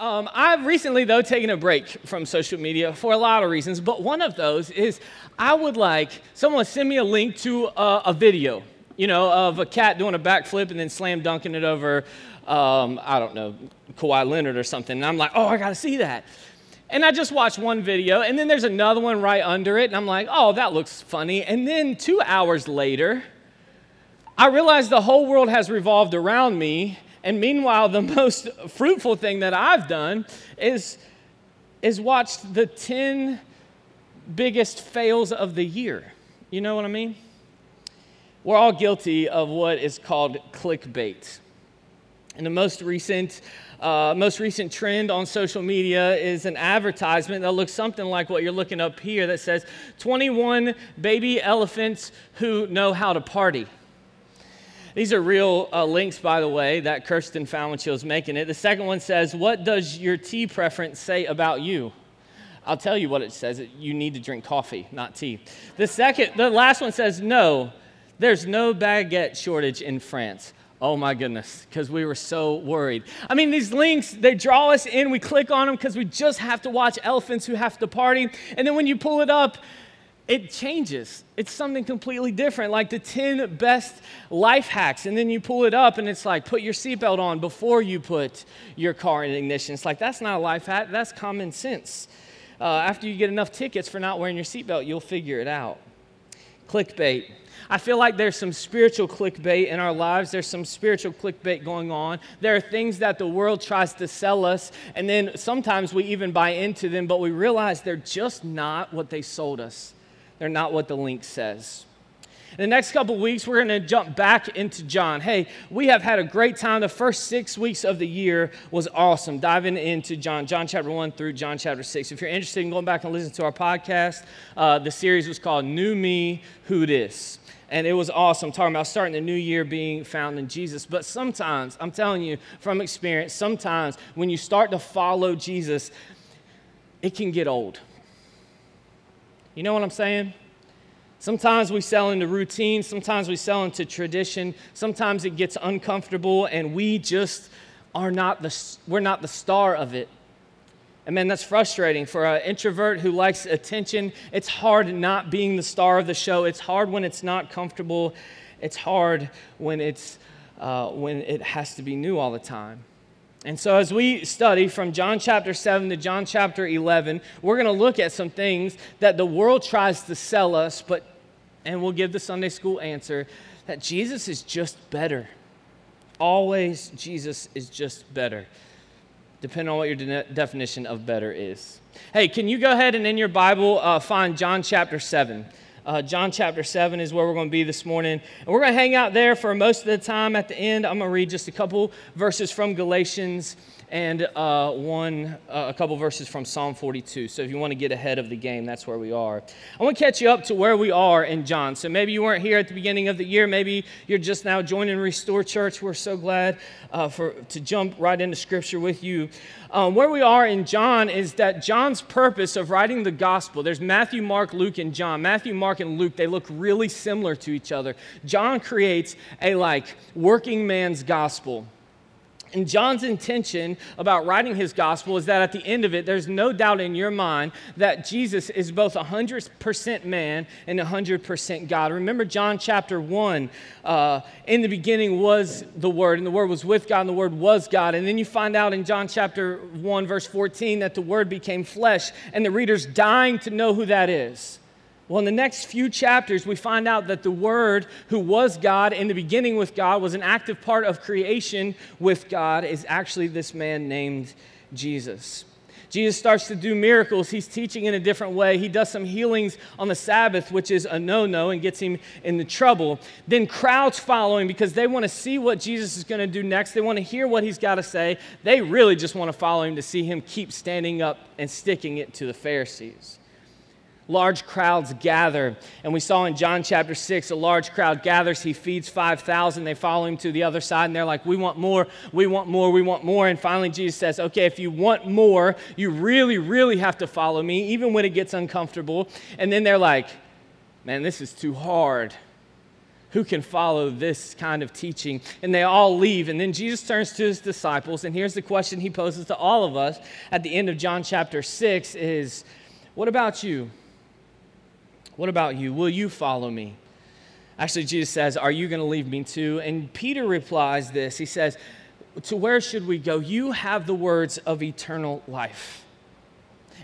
Um, I've recently, though, taken a break from social media for a lot of reasons, but one of those is I would like someone send me a link to a, a video, you know, of a cat doing a backflip and then slam dunking it over, um, I don't know, Kawhi Leonard or something. And I'm like, oh, I got to see that. And I just watched one video, and then there's another one right under it, and I'm like, oh, that looks funny. And then two hours later, I realize the whole world has revolved around me and meanwhile, the most fruitful thing that I've done is, is watched the 10 biggest fails of the year. You know what I mean? We're all guilty of what is called clickbait. And the most recent, uh, most recent trend on social media is an advertisement that looks something like what you're looking up here that says 21 baby elephants who know how to party. These are real uh, links, by the way, that Kirsten found when she was making it. The second one says, What does your tea preference say about you? I'll tell you what it says. You need to drink coffee, not tea. The second, the last one says, No, there's no baguette shortage in France. Oh my goodness, because we were so worried. I mean, these links, they draw us in. We click on them because we just have to watch elephants who have to party. And then when you pull it up, it changes. It's something completely different, like the 10 best life hacks. And then you pull it up and it's like, put your seatbelt on before you put your car in ignition. It's like, that's not a life hack, that's common sense. Uh, after you get enough tickets for not wearing your seatbelt, you'll figure it out. Clickbait. I feel like there's some spiritual clickbait in our lives. There's some spiritual clickbait going on. There are things that the world tries to sell us, and then sometimes we even buy into them, but we realize they're just not what they sold us. They're not what the link says. In the next couple weeks, we're going to jump back into John. Hey, we have had a great time. The first six weeks of the year was awesome, diving into John, John chapter 1 through John chapter 6. If you're interested in going back and listening to our podcast, uh, the series was called New Me, Who This? And it was awesome talking about starting the new year being found in Jesus. But sometimes, I'm telling you from experience, sometimes when you start to follow Jesus, it can get old you know what I'm saying? Sometimes we sell into routine, sometimes we sell into tradition, sometimes it gets uncomfortable and we just are not the, we're not the star of it. And man, that's frustrating for an introvert who likes attention. It's hard not being the star of the show. It's hard when it's not comfortable. It's hard when, it's, uh, when it has to be new all the time. And so, as we study from John chapter 7 to John chapter 11, we're going to look at some things that the world tries to sell us, but, and we'll give the Sunday school answer that Jesus is just better. Always, Jesus is just better, depending on what your de- definition of better is. Hey, can you go ahead and in your Bible uh, find John chapter 7? Uh, John chapter 7 is where we're going to be this morning. And we're going to hang out there for most of the time. At the end, I'm going to read just a couple verses from Galatians and uh, one, uh, a couple verses from Psalm 42. So if you want to get ahead of the game, that's where we are. I want to catch you up to where we are in John. So maybe you weren't here at the beginning of the year. Maybe you're just now joining Restore Church. We're so glad uh, for, to jump right into Scripture with you. Um, where we are in John is that John's purpose of writing the gospel, there's Matthew, Mark, Luke, and John. Matthew, Mark, and Luke, they look really similar to each other. John creates a like working man's gospel. And John's intention about writing his gospel is that at the end of it, there's no doubt in your mind that Jesus is both 100% man and 100% God. Remember John chapter 1. Uh, in the beginning was the Word, and the Word was with God, and the Word was God. And then you find out in John chapter 1, verse 14, that the Word became flesh, and the reader's dying to know who that is. Well, in the next few chapters, we find out that the Word, who was God in the beginning with God, was an active part of creation with God, is actually this man named Jesus. Jesus starts to do miracles. He's teaching in a different way. He does some healings on the Sabbath, which is a no no and gets him into trouble. Then crowds follow him because they want to see what Jesus is going to do next. They want to hear what he's got to say. They really just want to follow him to see him keep standing up and sticking it to the Pharisees large crowds gather. And we saw in John chapter 6, a large crowd gathers. He feeds 5,000. They follow him to the other side, and they're like, We want more, we want more, we want more. And finally, Jesus says, Okay, if you want more, you really, really have to follow me, even when it gets uncomfortable. And then they're like, Man, this is too hard. who can follow this kind of teaching. And they all leave. And then Jesus turns to his disciples, and here's the question he poses to all of us at the end of John chapter 6 is, what about you? What about you? Will you follow me? Actually, Jesus says, Are you going to leave me too? And Peter replies this He says, To where should we go? You have the words of eternal life.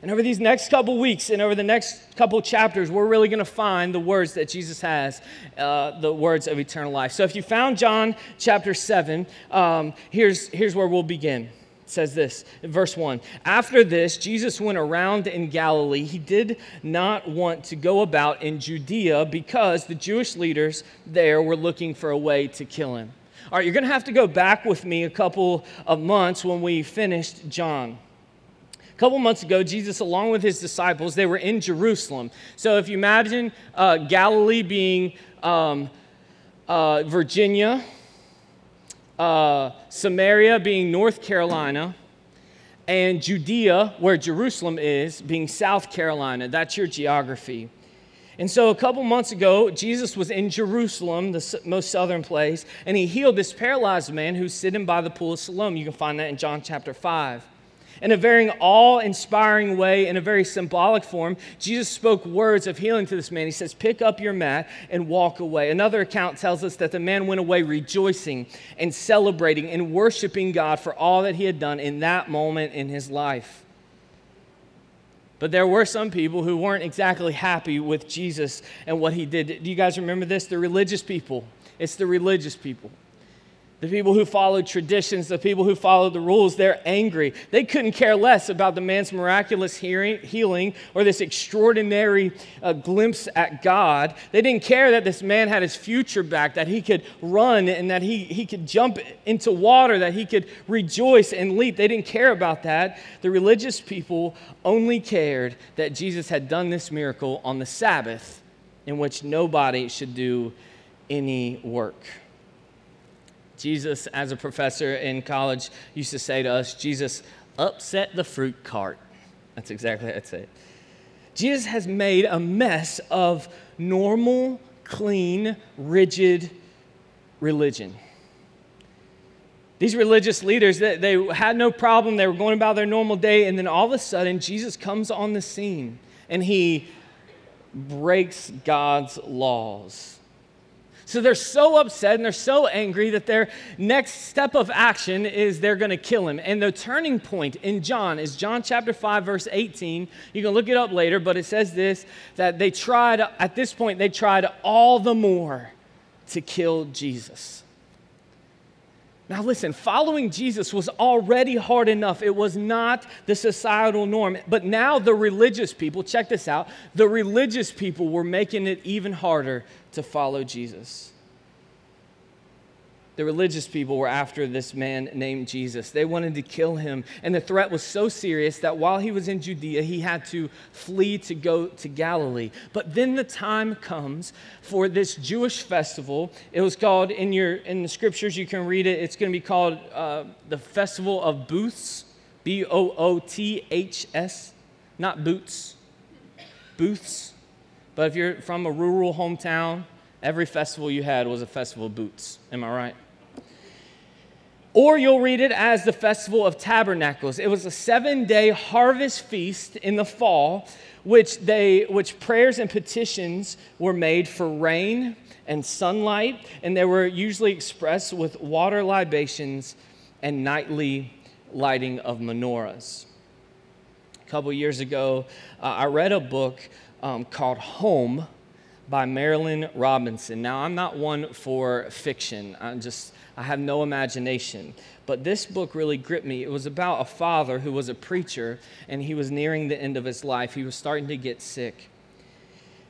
And over these next couple weeks and over the next couple chapters, we're really going to find the words that Jesus has, uh, the words of eternal life. So if you found John chapter 7, um, here's, here's where we'll begin. Says this in verse 1 After this, Jesus went around in Galilee. He did not want to go about in Judea because the Jewish leaders there were looking for a way to kill him. All right, you're going to have to go back with me a couple of months when we finished John. A couple months ago, Jesus, along with his disciples, they were in Jerusalem. So if you imagine uh, Galilee being um, uh, Virginia, uh, Samaria being North Carolina, and Judea, where Jerusalem is, being South Carolina. That's your geography. And so, a couple months ago, Jesus was in Jerusalem, the most southern place, and he healed this paralyzed man who's sitting by the pool of Siloam. You can find that in John chapter 5. In a very awe inspiring way, in a very symbolic form, Jesus spoke words of healing to this man. He says, Pick up your mat and walk away. Another account tells us that the man went away rejoicing and celebrating and worshiping God for all that he had done in that moment in his life. But there were some people who weren't exactly happy with Jesus and what he did. Do you guys remember this? The religious people. It's the religious people. The people who followed traditions, the people who followed the rules, they're angry. They couldn't care less about the man's miraculous hearing, healing or this extraordinary uh, glimpse at God. They didn't care that this man had his future back, that he could run and that he, he could jump into water, that he could rejoice and leap. They didn't care about that. The religious people only cared that Jesus had done this miracle on the Sabbath, in which nobody should do any work. Jesus, as a professor in college, used to say to us, Jesus upset the fruit cart. That's exactly how I'd say it. Jesus has made a mess of normal, clean, rigid religion. These religious leaders, they, they, had no problem. They were going about their normal day. And then all of a sudden, Jesus comes on the scene and he breaks God's laws. So they're so upset and they're so angry that their next step of action is they're going to kill him. And the turning point in John is John chapter 5, verse 18. You can look it up later, but it says this that they tried, at this point, they tried all the more to kill Jesus. Now, listen, following Jesus was already hard enough. It was not the societal norm. But now the religious people, check this out, the religious people were making it even harder to follow Jesus. The religious people were after this man named Jesus. They wanted to kill him. And the threat was so serious that while he was in Judea, he had to flee to go to Galilee. But then the time comes for this Jewish festival. It was called, in, your, in the scriptures, you can read it, it's going to be called uh, the Festival of Booths, B O O T H S, not boots, booths. But if you're from a rural hometown, every festival you had was a festival of boots. Am I right? Or you'll read it as the Festival of Tabernacles. It was a seven day harvest feast in the fall, which, they, which prayers and petitions were made for rain and sunlight, and they were usually expressed with water libations and nightly lighting of menorahs. A couple years ago, uh, I read a book um, called Home by Marilynne Robinson. Now, I'm not one for fiction. I'm just I have no imagination. But this book really gripped me. It was about a father who was a preacher and he was nearing the end of his life. He was starting to get sick.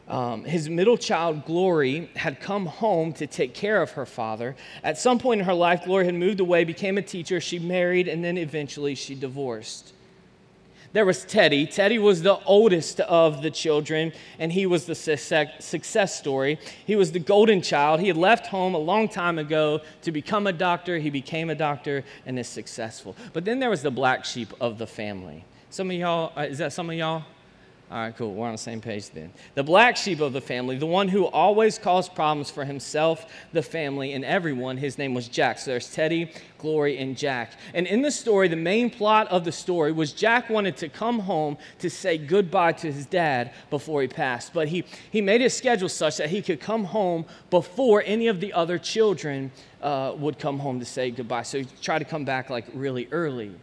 Um, his middle child, Glory, had come home to take care of her father. At some point in her life, Glory had moved away, became a teacher, she married, and then eventually she divorced there was Teddy. Teddy was the oldest of the children, and he was the success story. He was the golden child. He had left home a long time ago to become a doctor. He became a doctor and is successful. But then there was the black sheep of the family. Some of y'all, uh, is that some of y'all? All right, cool. We're on the same page then. The black sheep of the family, the one who always caused problems for himself, the family, and everyone, his name was Jack. So there's Teddy, Glory, and Jack. And in the story, the main plot of the story was Jack wanted to come home to say goodbye to his dad before he passed. But he, he made his schedule such that he could come home before any of the other children uh, would come home to say goodbye. So he tried to come back like really early.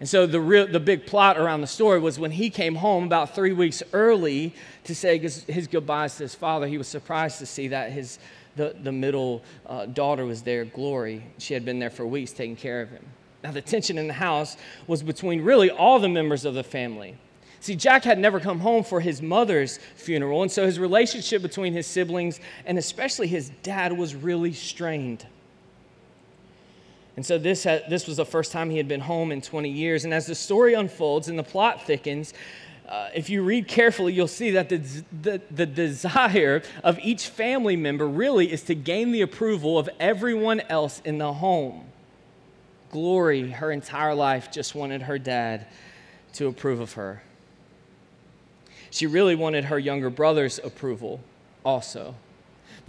And so the, real, the big plot around the story was when he came home about three weeks early to say his, his goodbyes to his father, he was surprised to see that his, the, the middle uh, daughter was there, Glory. She had been there for weeks taking care of him. Now, the tension in the house was between really all the members of the family. See, Jack had never come home for his mother's funeral, and so his relationship between his siblings and especially his dad was really strained. And so this, had, this was the first time he had been home in 20 years. And as the story unfolds and the plot thickens, uh, if you read carefully, you'll see that the, the, the, desire of each family member really is to gain the approval of everyone else in the home. Glory, her entire life, just wanted her dad to approve of her. She really wanted her younger brother's approval also.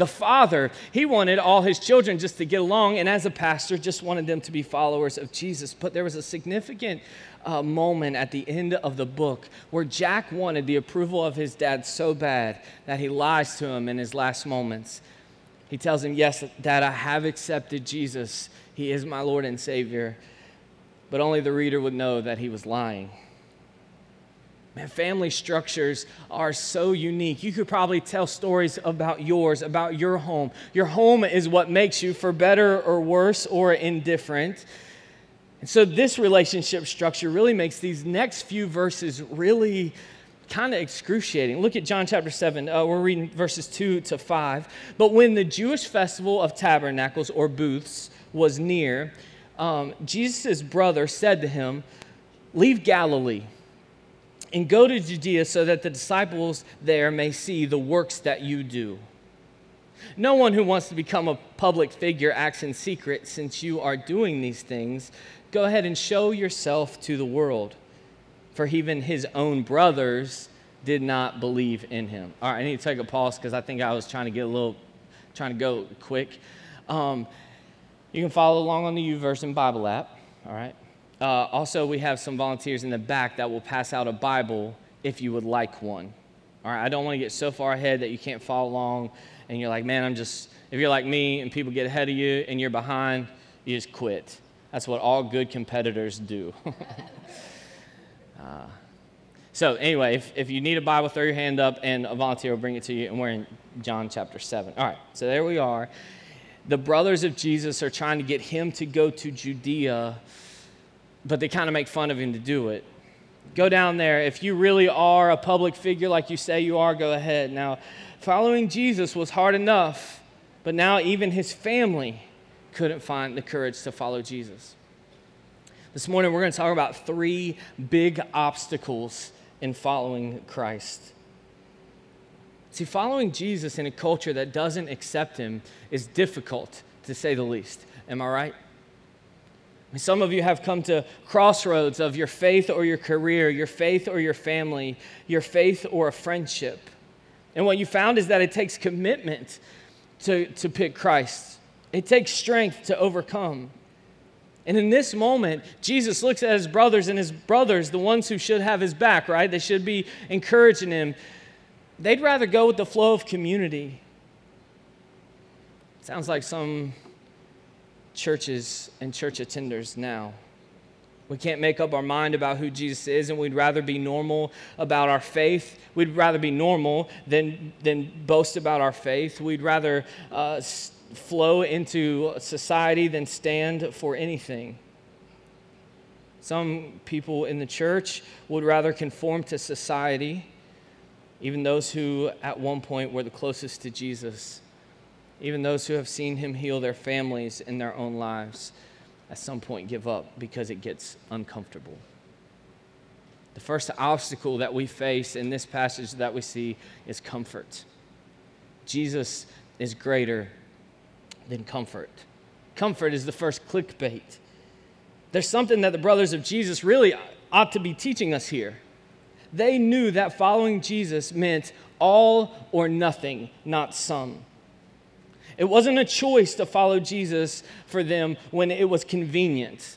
The father, he wanted all his children just to get along, and as a pastor, just wanted them to be followers of Jesus. But there was a significant uh, moment at the end of the book where Jack wanted the approval of his dad so bad that he lies to him in his last moments. He tells him, Yes, Dad, I have accepted Jesus. He is my Lord and Savior. But only the reader would know that he was lying. Man, family structures are so unique. You could probably tell stories about yours, about your home. Your home is what makes you for better or worse or indifferent. And so, this relationship structure really makes these next few verses really kind of excruciating. Look at John chapter 7. Uh, we're reading verses 2 to 5. But when the Jewish festival of tabernacles or booths was near, um, Jesus' brother said to him, Leave Galilee and go to Judea so that the disciples there may see the works that you do. No one who wants to become a public figure acts in secret. Since you are doing these things, go ahead and show yourself to the world. For even his own brothers did not believe in him. All right, I need to take a pause because I think I was trying to get a little, trying to go quick. Um, you can follow along on the YouVersion Bible app. All right. Uh, also, we have some volunteers in the back that will pass out a Bible if you would like one. All right, I don't want to get so far ahead that you can't follow along and you're like, man, I'm just, if you're like me and people get ahead of you and you're behind, you just quit. That's what all good competitors do. uh, so, anyway, if, if you need a Bible, throw your hand up and a volunteer will bring it to you. And we're in John chapter 7. All right, so there we are. The brothers of Jesus are trying to get him to go to Judea but they kind of make fun of him to do it. Go down there. If you really are a public figure like you say you are, go ahead. Now, following Jesus was hard enough, but now even his family couldn't find the courage to follow Jesus. This morning, we're going to talk about three big obstacles in following Christ. See, following Jesus in a culture that doesn't accept him is difficult, to say the least. Am I right? Some of you have come to crossroads of your faith or your career, your faith or your family, your faith or a friendship. And what you found is that it takes commitment to, to pick Christ, it takes strength to overcome. And in this moment, Jesus looks at his brothers, and his brothers, the ones who should have his back, right? They should be encouraging him. They'd rather go with the flow of community. Sounds like some churches and church attenders now. We can't make up our mind about who Jesus is, and we'd rather be normal about our faith. We'd rather be normal than, than boast about our faith. We'd rather uh, flow into society than stand for anything. Some people in the church would rather conform to society, even those who at one point were the closest to Jesus even those who have seen him heal their families in their own lives, at some point give up because it gets uncomfortable. The first obstacle that we face in this passage that we see is comfort. Jesus is greater than comfort. Comfort is the first clickbait. There's something that the brothers of Jesus really ought to be teaching us here They knew that following Jesus meant all or nothing, not some. It wasn't a choice to follow Jesus for them when it was convenient.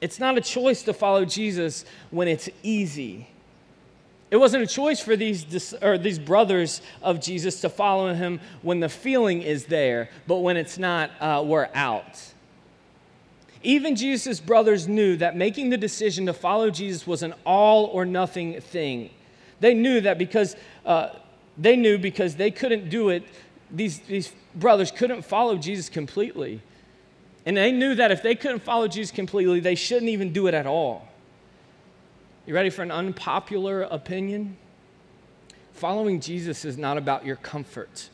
It's not a choice to follow Jesus when it's easy. It wasn't a choice for these, or these brothers of Jesus to follow him when the feeling is there, but when it's not, uh, we're out. Even Jesus' brothers knew that making the decision to follow Jesus was an all or nothing thing. They knew that because uh, they knew because they couldn't do it, these, these brothers couldn't follow Jesus completely. And they knew that if they couldn't follow Jesus completely, they shouldn't even do it at all. You ready for an unpopular opinion? Following Jesus is not about your comfort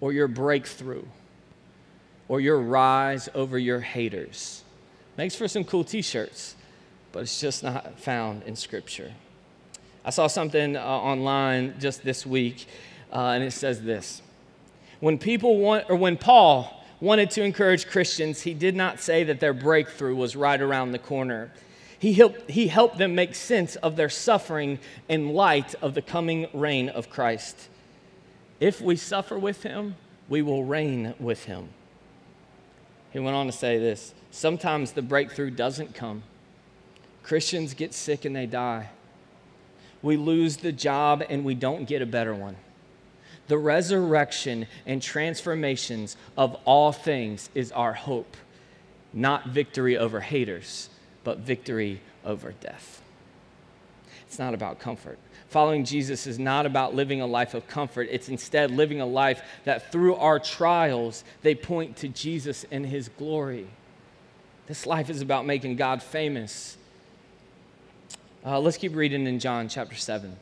or your breakthrough or your rise over your haters. Makes for some cool t shirts, but it's just not found in Scripture. I saw something uh, online just this week, uh, and it says this When people want, or when Paul wanted to encourage Christians, he did not say that their breakthrough was right around the corner. He helped, he helped them make sense of their suffering in light of the coming reign of Christ. If we suffer with him, we will reign with him. He went on to say this sometimes the breakthrough doesn't come. Christians get sick and they die. We lose the job and we don't get a better one. The resurrection and transformations of all things is our hope, not victory over haters but victory over death. It's not about comfort. Following Jesus is not about living a life of comfort. It's instead living a life that through our trials, they point to Jesus and his glory. This life is about making God famous. Uh, let's keep reading in John chapter 7.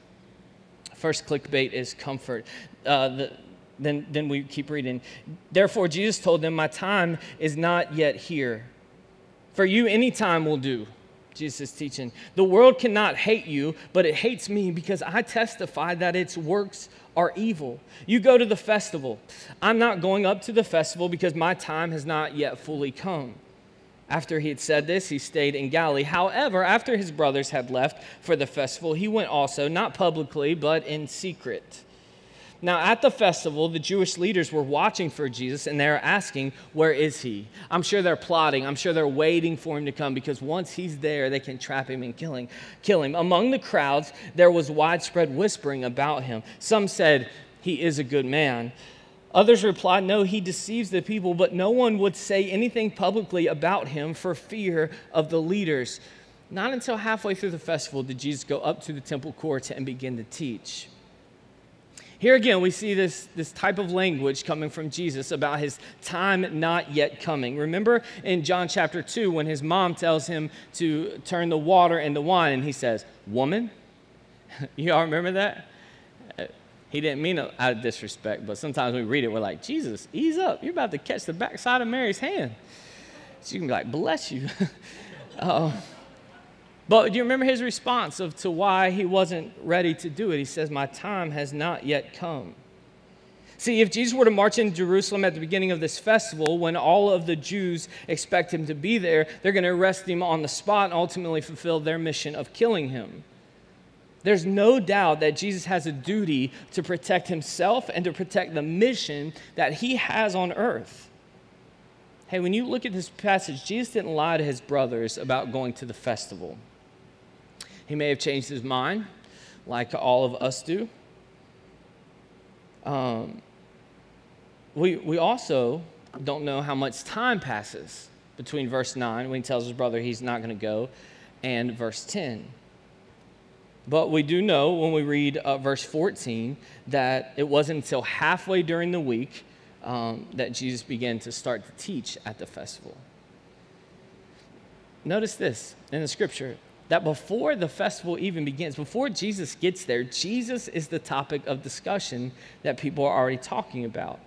First clickbait is comfort. Uh, the, then, then we keep reading. Therefore, Jesus told them, My time is not yet here for you, any time will do. Jesus is teaching. The world cannot hate you, but it hates me because I testify that its works are evil. You go to the festival. I'm not going up to the festival because my time has not yet fully come. After he had said this, he stayed in Galilee. However, after his brothers had left for the festival, he went also, not publicly, but in secret. Now, at the festival, the Jewish leaders were watching for Jesus and they're asking, Where is he? I'm sure they're plotting. I'm sure they're waiting for him to come because once he's there, they can trap him and kill him. Kill him. Among the crowds, there was widespread whispering about him. Some said, He is a good man. Others replied, No, he deceives the people, but no one would say anything publicly about him for fear of the leaders. Not until halfway through the festival did Jesus go up to the temple courts and begin to teach. Here again, we see this, this type of language coming from Jesus about his time not yet coming. Remember in John chapter 2 when his mom tells him to turn the water into wine, and he says, Woman? you all remember that? Uh, he didn't mean it out of disrespect, but sometimes we read it, we're like, Jesus, ease up. You're about to catch the backside of Mary's hand. She can be like, Bless you. uh but do you remember his response of to why he wasn't ready to do it? He says, My time has not yet come. See, if Jesus were to march into Jerusalem at the beginning of this festival, when all of the Jews expect him to be there, they're going to arrest him on the spot and ultimately fulfill their mission of killing him. There's no doubt that Jesus has a duty to protect himself and to protect the mission that he has on earth. Hey, when you look at this passage, Jesus didn't lie to his brothers about going to the festival. He may have changed his mind, like all of us do. Um, we, we also don't know how much time passes between verse 9, when he tells his brother he's not going to go, and verse 10. But we do know when we read uh, verse 14 that it wasn't until halfway during the week um, that Jesus began to start to teach at the festival. Notice this in the scripture that before the festival even begins, before Jesus gets there, Jesus is the topic of discussion that people are already talking about.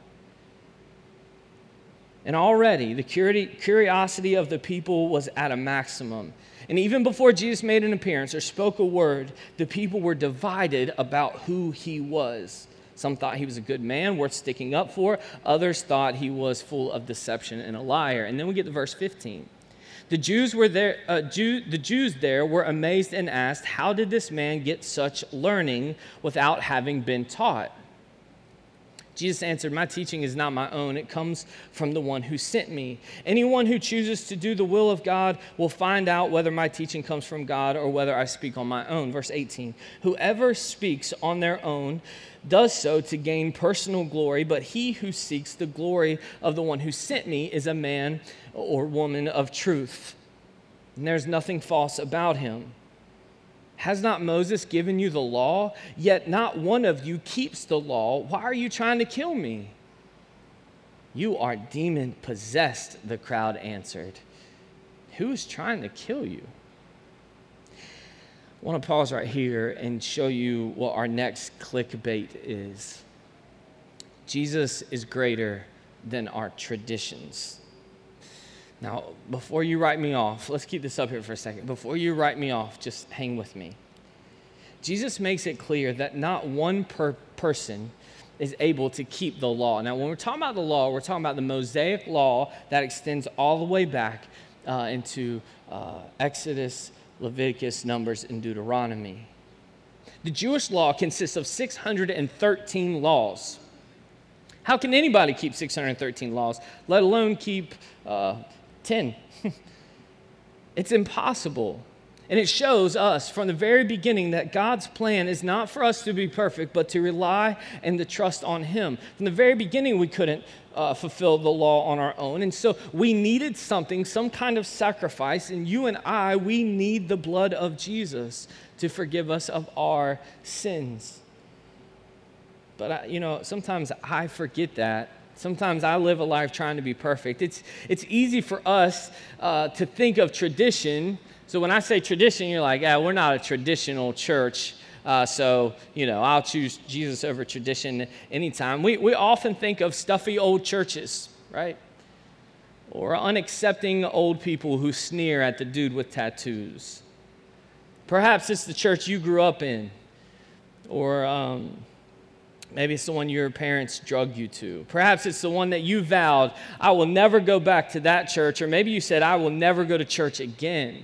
And already the curiosity of the people was at a maximum. And even before Jesus made an appearance or spoke a word, the people were divided about who he was. Some thought he was a good man, worth sticking up for. Others thought he was full of deception and a liar. And then we get to verse 15. The Jews were there, uh, Jew, the Jews there were amazed and asked, How did this man get such learning without having been taught? Jesus answered, My teaching is not my own. It comes from the one who sent me. Anyone who chooses to do the will of God will find out whether my teaching comes from God or whether I speak on my own. Verse 18 Whoever speaks on their own does so to gain personal glory, but he who seeks the glory of the one who sent me is a man or woman of truth. And there's nothing false about him. Has not Moses given you the law? Yet not one of you keeps the law. Why are you trying to kill me? You are demon possessed, the crowd answered. Who is trying to kill you? I want to pause right here and show you what our next clickbait is. Jesus is greater than our traditions. Now, before you write me off, let's keep this up here for a second. Before you write me off, just hang with me. Jesus makes it clear that not one per person is able to keep the law. Now, when we're talking about the law, we're talking about the Mosaic law that extends all the way back uh, into uh, Exodus, Leviticus, Numbers, and Deuteronomy. The Jewish law consists of 613 laws. How can anybody keep 613 laws, let alone keep uh, 10. it's impossible. And it shows us from the very beginning that God's plan is not for us to be perfect, but to rely and to trust on Him. From the very beginning, we couldn't uh, fulfill the law on our own. And so we needed something, some kind of sacrifice. And you and I, we need the blood of Jesus to forgive us of our sins. But, I, you know, sometimes I forget that Sometimes I live a life trying to be perfect. It's, it's easy for us uh, to think of tradition. So when I say tradition, you're like, yeah, we're not a traditional church. Uh, so, you know, I'll choose Jesus over tradition anytime. We, we often think of stuffy old churches, right? Or unaccepting old people who sneer at the dude with tattoos. Perhaps it's the church you grew up in. Or, um, Maybe it's the one your parents drugged you to. Perhaps it's the one that you vowed, I will never go back to that church. Or maybe you said, I will never go to church again.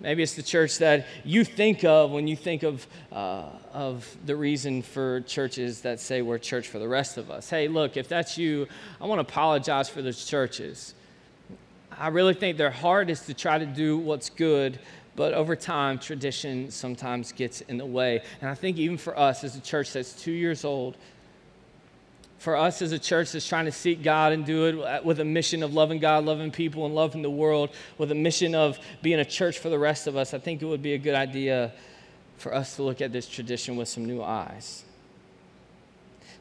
Maybe it's the church that you think of when you think of, uh, of the reason for churches that say we're church for the rest of us. Hey, look, if that's you, I want to apologize for those churches. I really think their heart is to try to do what's good but over time, tradition sometimes gets in the way. And I think even for us as a church that's two years old, for us as a church that's trying to seek God and do it with a mission of loving God, loving people, and loving the world, with a mission of being a church for the rest of us, I think it would be a good idea for us to look at this tradition with some new eyes.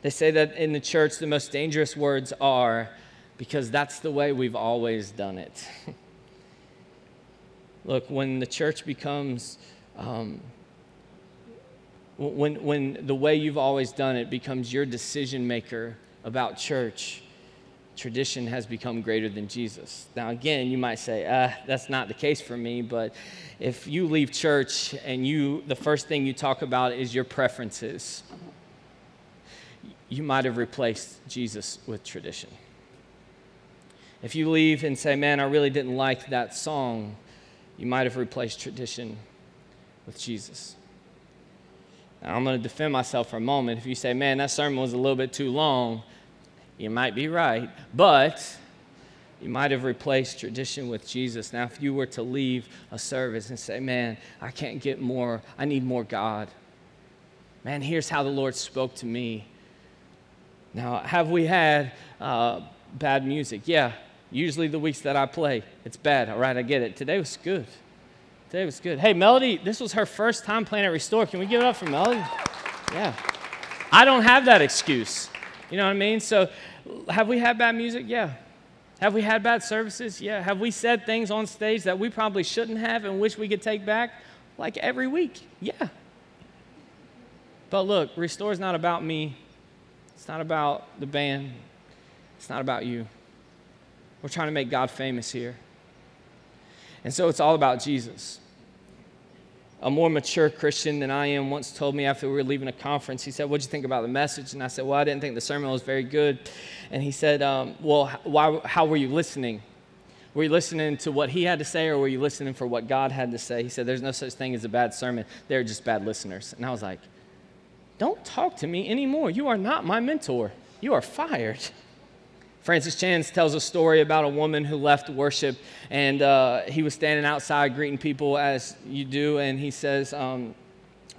They say that in the church, the most dangerous words are because that's the way we've always done it. Look, when the church becomes, um, when, when the way you've always done it becomes your decision maker about church, tradition has become greater than Jesus. Now, again, you might say, uh, that's not the case for me, but if you leave church and you, the first thing you talk about is your preferences, you might have replaced Jesus with tradition. If you leave and say, man, I really didn't like that song, you might have replaced tradition with Jesus. Now, I'm going to defend myself for a moment. If you say, man, that sermon was a little bit too long, you might be right. But you might have replaced tradition with Jesus. Now, if you were to leave a service and say, man, I can't get more, I need more God. Man, here's how the Lord spoke to me. Now, have we had uh, bad music? Yeah, Usually the weeks that I play, it's bad. All right, I get it. Today was good. Today was good. Hey, Melody, this was her first time playing at Restore. Can we give it up for Melody? Yeah. I don't have that excuse. You know what I mean? So, have we had bad music? Yeah. Have we had bad services? Yeah. Have we said things on stage that we probably shouldn't have and wish we could take back? Like every week? Yeah. But look, Restore is not about me. It's not about the band. It's not about you. We're trying to make God famous here. And so it's all about Jesus. A more mature Christian than I am once told me after we were leaving a conference, he said, What'd you think about the message? And I said, Well, I didn't think the sermon was very good. And he said, um, Well, why, how were you listening? Were you listening to what he had to say or were you listening for what God had to say? He said, There's no such thing as a bad sermon. They're just bad listeners. And I was like, Don't talk to me anymore. You are not my mentor. You are fired. Francis Chan tells a story about a woman who left worship and uh, he was standing outside greeting people as you do. And he says, um,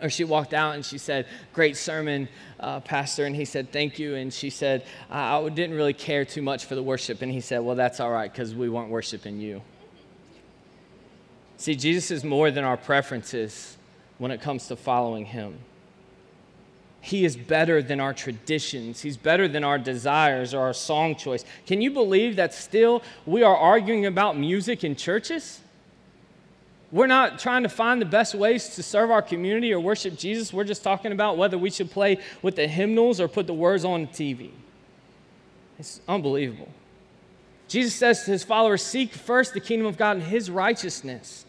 or she walked out and she said, Great sermon, uh, Pastor. And he said, Thank you. And she said, I, I didn't really care too much for the worship. And he said, Well, that's all right because we weren't worshiping you. See, Jesus is more than our preferences when it comes to following him. He is better than our traditions. He's better than our desires or our song choice. Can you believe that still we are arguing about music in churches? We're not trying to find the best ways to serve our community or worship Jesus. We're just talking about whether we should play with the hymnals or put the words on the TV. It's unbelievable. Jesus says to his followers, Seek first the kingdom of God and his righteousness.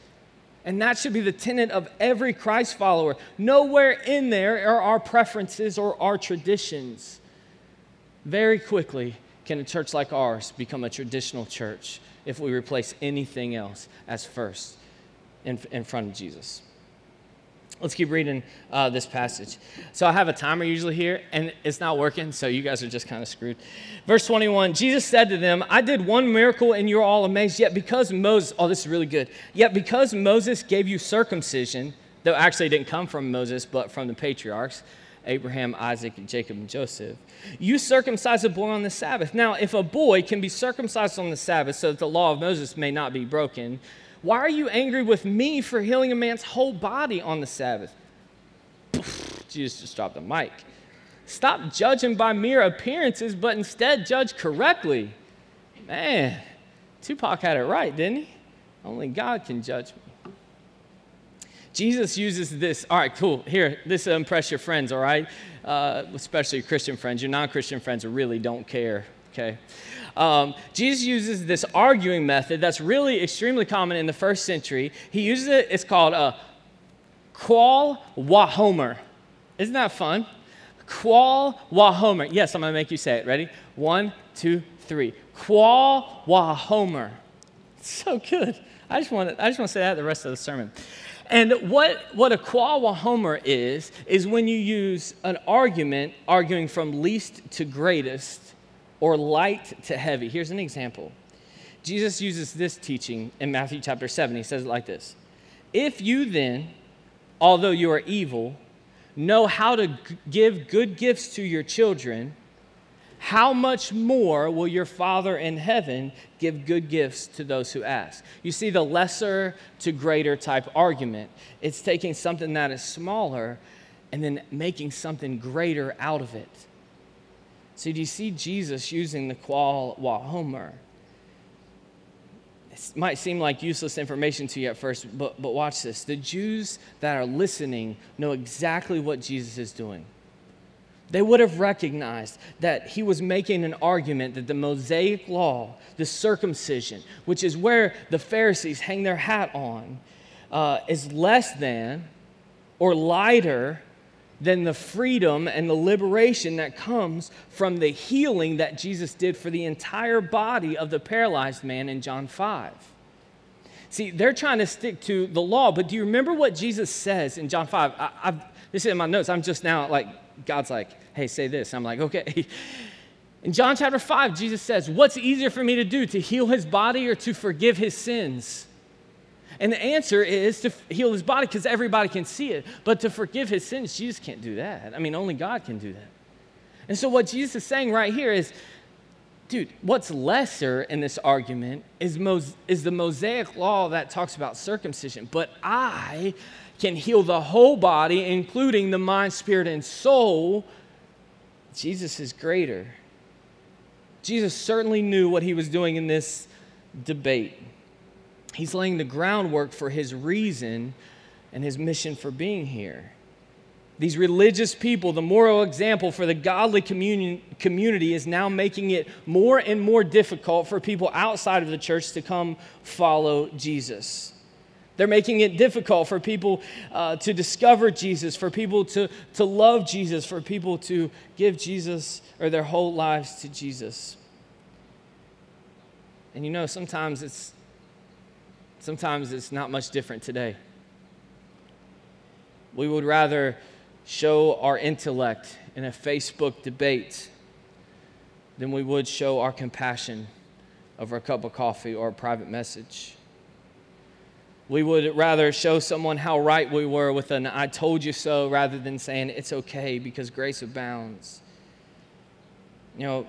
And that should be the tenet of every Christ follower. Nowhere in there are our preferences or our traditions. Very quickly can a church like ours become a traditional church if we replace anything else as first in, in front of Jesus. Let's keep reading uh, this passage. So I have a timer usually here, and it's not working, so you guys are just kind of screwed. Verse 21 Jesus said to them, I did one miracle, and you're all amazed. Yet because Moses, oh, this is really good. Yet because Moses gave you circumcision, though actually it didn't come from Moses, but from the patriarchs, Abraham, Isaac, Jacob, and Joseph. You circumcise a boy on the Sabbath. Now, if a boy can be circumcised on the Sabbath so that the law of Moses may not be broken, why are you angry with me for healing a man's whole body on the Sabbath? Jesus just dropped the mic. Stop judging by mere appearances, but instead judge correctly. Man, Tupac had it right, didn't he? Only God can judge me. Jesus uses this. All right, cool. Here, this will impress your friends, all right? Uh, especially Christian friends. Your non Christian friends really don't care, okay? Um, Jesus uses this arguing method that's really extremely common in the first century. He uses it, it's called a qal wahomer. Isn't that fun? Qal wahomer. Yes, I'm going to make you say it. Ready? One, two, three. Qal wahomer. So good. I just want to, I just want to say that the rest of the sermon. And what, what a qal wahomer is, is when you use an argument arguing from least to greatest or light to heavy. Here's an example. Jesus uses this teaching in Matthew chapter 7. He says it like this If you then, although you are evil, know how to g- give good gifts to your children, how much more will your Father in heaven give good gifts to those who ask? You see, the lesser to greater type argument. It's taking something that is smaller and then making something greater out of it. So, do you see Jesus using the qal wahomer? It might seem like useless information to you at first, but, but watch this. The Jews that are listening know exactly what Jesus is doing. They would have recognized that he was making an argument that the Mosaic law, the circumcision, which is where the Pharisees hang their hat on, uh, is less than or lighter than the freedom and the liberation that comes from the healing that Jesus did for the entire body of the paralyzed man in John 5. See, they're trying to stick to the law, but do you remember what Jesus says in John 5? I, I've, this is in my notes. I'm just now like, God's like, hey, say this. I'm like, okay. In John chapter 5, Jesus says, What's easier for me to do, to heal his body or to forgive his sins? And the answer is to heal his body because everybody can see it. But to forgive his sins, Jesus can't do that. I mean, only God can do that. And so, what Jesus is saying right here is, dude, what's lesser in this argument is, Mos- is the Mosaic law that talks about circumcision. But I can heal the whole body, including the mind, spirit, and soul. Jesus is greater. Jesus certainly knew what he was doing in this debate. He's laying the groundwork for his reason and his mission for being here. These religious people, the moral example for the godly community, is now making it more and more difficult for people outside of the church to come follow Jesus. They're making it difficult for people uh, to discover Jesus, for people to, to love Jesus, for people to give Jesus or their whole lives to Jesus. And you know, sometimes it's Sometimes it's not much different today. We would rather show our intellect in a Facebook debate than we would show our compassion over a cup of coffee or a private message. We would rather show someone how right we were with an I told you so rather than saying it's okay because grace abounds. You know,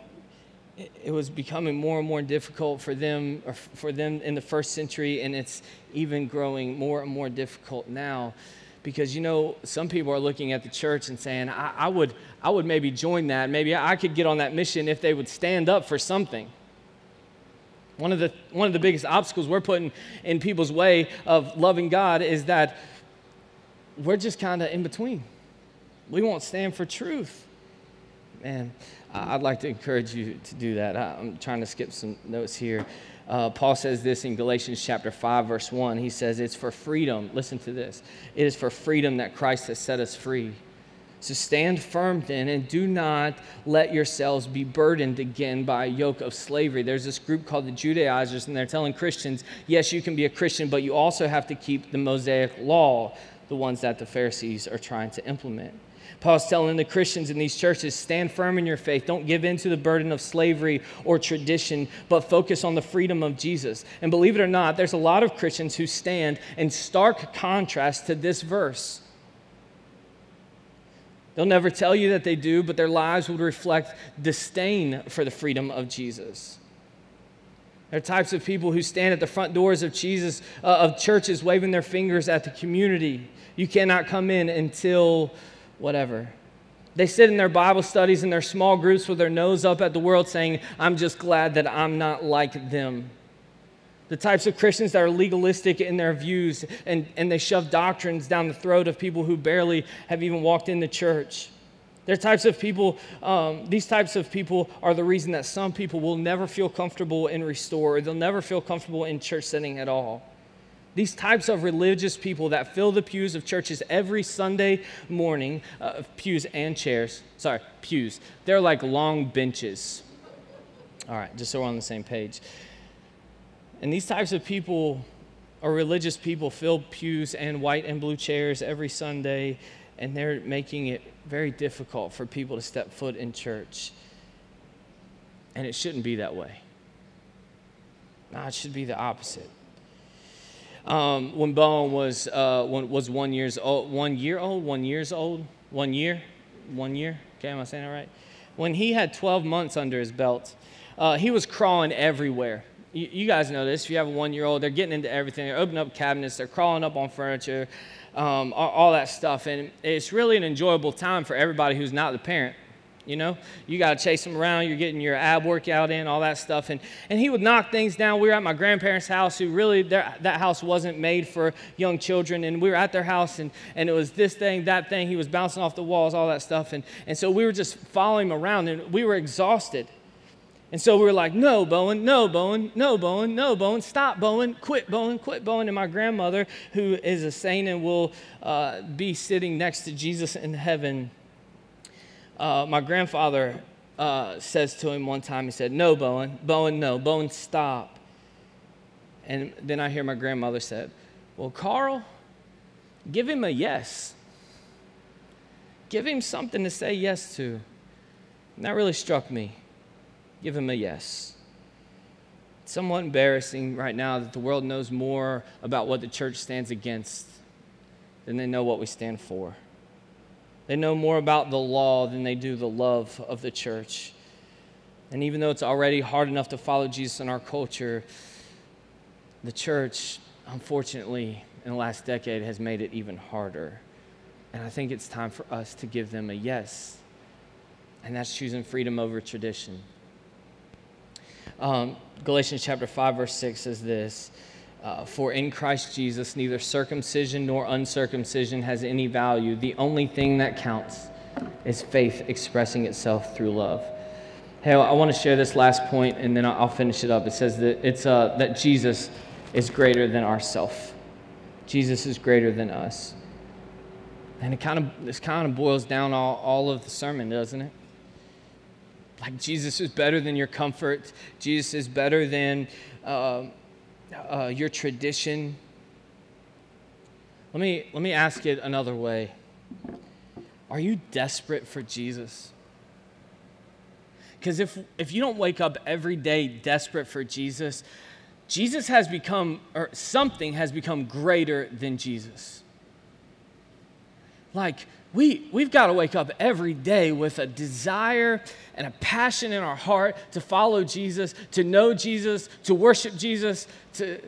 it was becoming more and more difficult for them or for them in the first century and it's even growing more and more difficult now. Because you know some people are looking at the church and saying I, I, would i would maybe join that. Maybe i could get on that mission if they would stand up for something. One of the one of the biggest obstacles we're putting in people's way of loving god is that we're just kind of in between. We won't stand for truth. Man i'd like to encourage you to do that i'm trying to skip some notes here uh, Paul says this in Galatians chapter 5, verse 1. He says, It's for freedom. Listen to this. It is for freedom that Christ has set us free. So stand firm then and do not let yourselves be burdened again by a yoke of slavery. There's this group called the Judaizers, and they're telling Christians, yes, you can be a Christian, but you also have to keep the Mosaic law, the ones that the Pharisees are trying to implement. Paul's telling the Christians in these churches stand firm in your faith. Don't give in to the burden of slavery or tradition, but focus on the freedom of Jesus. And believe it or not, there's a lot of Christians who stand in stark contrast to this verse. They'll never tell you that they do, but their lives would reflect disdain for the freedom of Jesus. There are types of people who stand at the front doors of Jesus, uh, of churches, waving their fingers at the community. You cannot come in until whatever. They sit in their Bible studies in their small groups with their nose up at the world saying, I'm just glad that I'm not like them. The types of Christians that are legalistic in their views and, and they shove doctrines down the throat of people who barely have even walked into church. They're types of people, um, these types of people are the reason that some people will never feel comfortable in Restore, or they'll never feel comfortable in church setting at all. These types of religious people that fill the pews of churches every Sunday morning, uh, pews and chairs, sorry, pews, they're like long benches. All right, just so we're on the same page. And these types of people are religious people, fill pews and white and blue chairs every Sunday, and they're making it very difficult for people to step foot in church. And it shouldn't be that way. No, it should be the opposite um, when Bowen was, uh, was one, years old, one year old, one years old, one year, one year. Okay, am I saying that right? When he had 12 months under his belt, uh, he was crawling everywhere. You, you, guys know this. If you have a one year old, they're getting into everything. They're opening up cabinets, they're crawling up on furniture, um, all, all that stuff. And it's really an enjoyable time for everybody who's not the parent you know? You got to chase him around you're getting your ab workout in all that stuff and, and he would knock things down. We were at my grandparents house who really that house wasn't made for young children and we were at their house and, and it was this thing that thing he was bouncing off the walls all that stuff and, and so we were just following him around and we were exhausted. And so we were like, no, Bowen, no, Bowen, no, Bowen, no, Bowen, stop, Bowen, quit, Bowen, quit, Bowen. And my grandmother, who is a saint and will uh, be sitting next to Jesus in heaven, uh, my grandfather uh, says to him one time, he said, No, Bowen, Bowen, no, Bowen, stop. And then I hear my grandmother said, Well, Carl, give him a yes. Give him something to say yes to. And that really struck me. Give him a yes. It's somewhat embarrassing right now that the world knows more about what the church stands against than they know what we stand for. They know more about the law than they do the love of the church. And even though it's already hard enough to follow Jesus in our culture, the church, unfortunately, in the last decade has made it even harder. And I think it's time for us to give them a yes. And that's choosing freedom over tradition. Um, Galatians chapter 5, verse 6 says this uh, for in Christ Jesus, neither circumcision nor uncircumcision has any value. The only thing that counts is faith expressing itself through love. Hey, I want to share this last point, and then I'll finish it up. It says that it's uh, that Jesus is greater than ourself. Jesus is greater than us, and it kind of this kind of boils down all, all of the sermon, doesn't it? Like Jesus is better than your comfort. Jesus is better than. Uh, uh, your tradition. Let me, let me ask it another way Are you desperate for Jesus? Because if, if you don't wake up every day desperate for Jesus, Jesus has become, or something has become greater than Jesus. Like, we, we've got to wake up every day with a desire and a passion in our heart to follow Jesus, to know Jesus, to worship Jesus, to,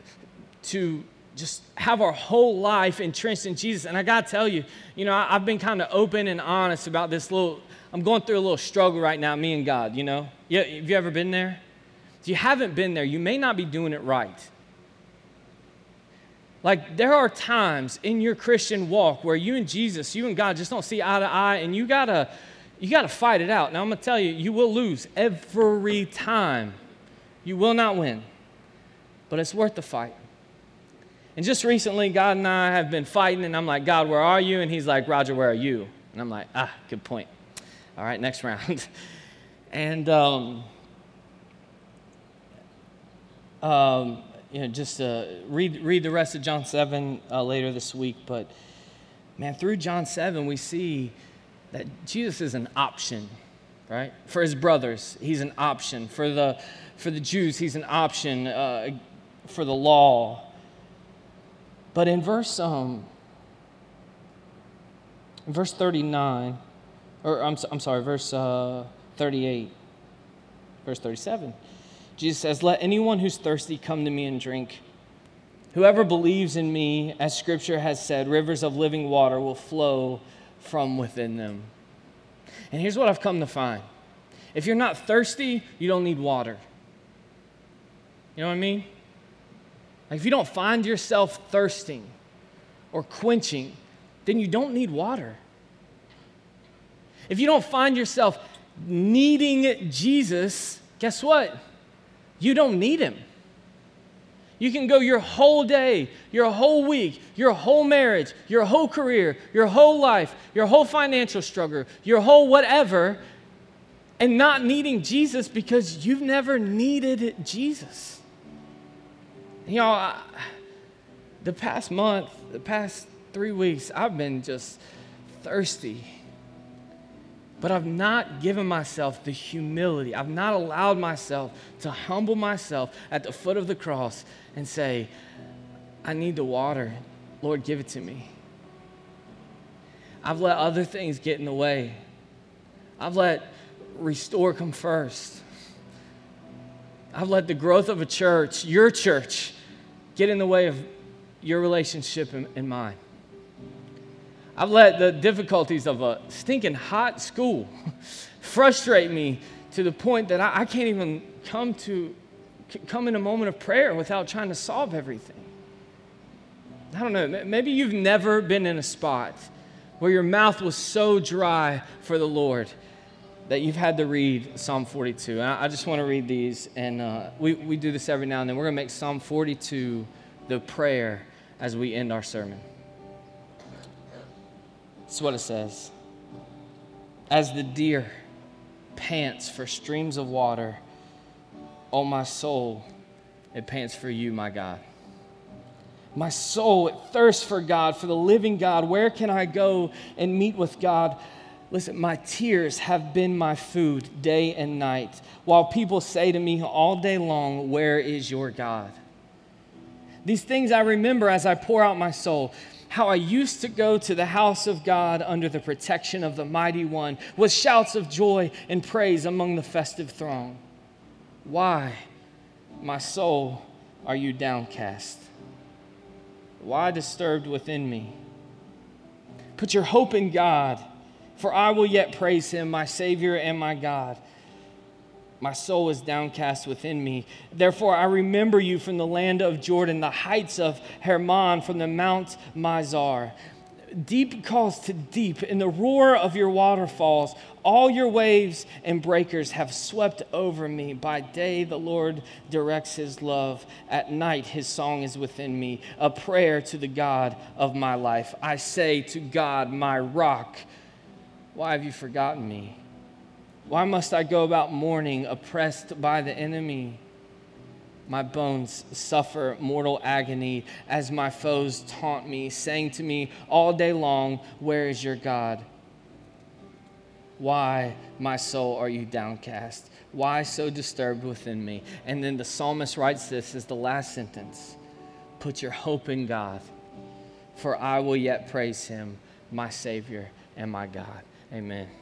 to just have our whole life entrenched in Jesus. And I got to tell you, you know, I, have been kind of open and honest about this little, I'm going through a little struggle right now, me and God, you know? Yeah, have you ever been there? If you haven't been there, you may not be doing it right. Like, there are times in your Christian walk where you and Jesus, you and God just don't see eye to eye, and you gotta, you gotta fight it out. Now, I'm gonna tell you, you will lose every time. You will not win, but it's worth the fight. And just recently, God and I have been fighting, and I'm like, God, where are you? And He's like, Roger, where are you? And I'm like, ah, good point. All right, next round. and, um, um, you know, just uh, read, read the rest of John 7 uh, later this week. But man, through John 7, we see that Jesus is an option, right? For his brothers, he's an option. For the, for the Jews, he's an option. Uh, for the law. But in verse, um, in verse 39, or I'm, I'm sorry, verse uh, 38, verse 37, Jesus says, Let anyone who's thirsty come to me and drink. Whoever believes in me, as scripture has said, rivers of living water will flow from within them. And here's what I've come to find if you're not thirsty, you don't need water. You know what I mean? Like if you don't find yourself thirsting or quenching, then you don't need water. If you don't find yourself needing Jesus, guess what? You don't need him. You can go your whole day, your whole week, your whole marriage, your whole career, your whole life, your whole financial struggle, your whole whatever, and not needing Jesus because you've never needed Jesus. You know, I, the past month, the past three weeks, I've been just thirsty but I've not given myself the humility. I've not allowed myself to humble myself at the foot of the cross and say, I need the water. Lord, give it to me. I've let other things get in the way. I've let restore come first. I've let the growth of a church, your church, get in the way of your relationship and, mine. I've let the difficulties of a stinking hot school frustrate me to the point that I, I can't even come to come in a moment of prayer without trying to solve everything. I don't know, maybe you've never been in a spot where your mouth was so dry for the Lord that you've had to read Psalm 42. And I, just want to read these, and uh, we, we do this every now and then. We're going to make Psalm 42 the prayer as we end our sermon. That's what it says. As the deer pants for streams of water, oh, my soul, it pants for you, my God. My soul, it thirsts for God, for the living God. Where can I go and meet with God? Listen, my tears have been my food day and night, while people say to me all day long, Where is your God? These things I remember as I pour out my soul how I used to go to the house of God under the protection of the mighty one with shouts of joy and praise among the festive throng. Why, my soul, are you downcast? Why disturbed within me? Put your hope in God, for I will yet praise him, my Savior and my God. My soul is downcast within me. Therefore, I remember you from the land of Jordan, the heights of Hermon, from the Mount Mizar. Deep calls to deep in the roar of your waterfalls. All your waves and breakers have swept over me. By day, the Lord directs his love. At night, his song is within me, a prayer to the God of my life. I say to God, my rock, why have you forgotten me? Why must I go about mourning, oppressed by the enemy? my bones suffer mortal agony as my foes taunt me, saying to me all day long, Where is your God? Why, my soul, are you downcast? Why so disturbed within me? And then the psalmist writes this as the last sentence Put your hope in God, for I will yet praise him, my Savior and my God. Amen.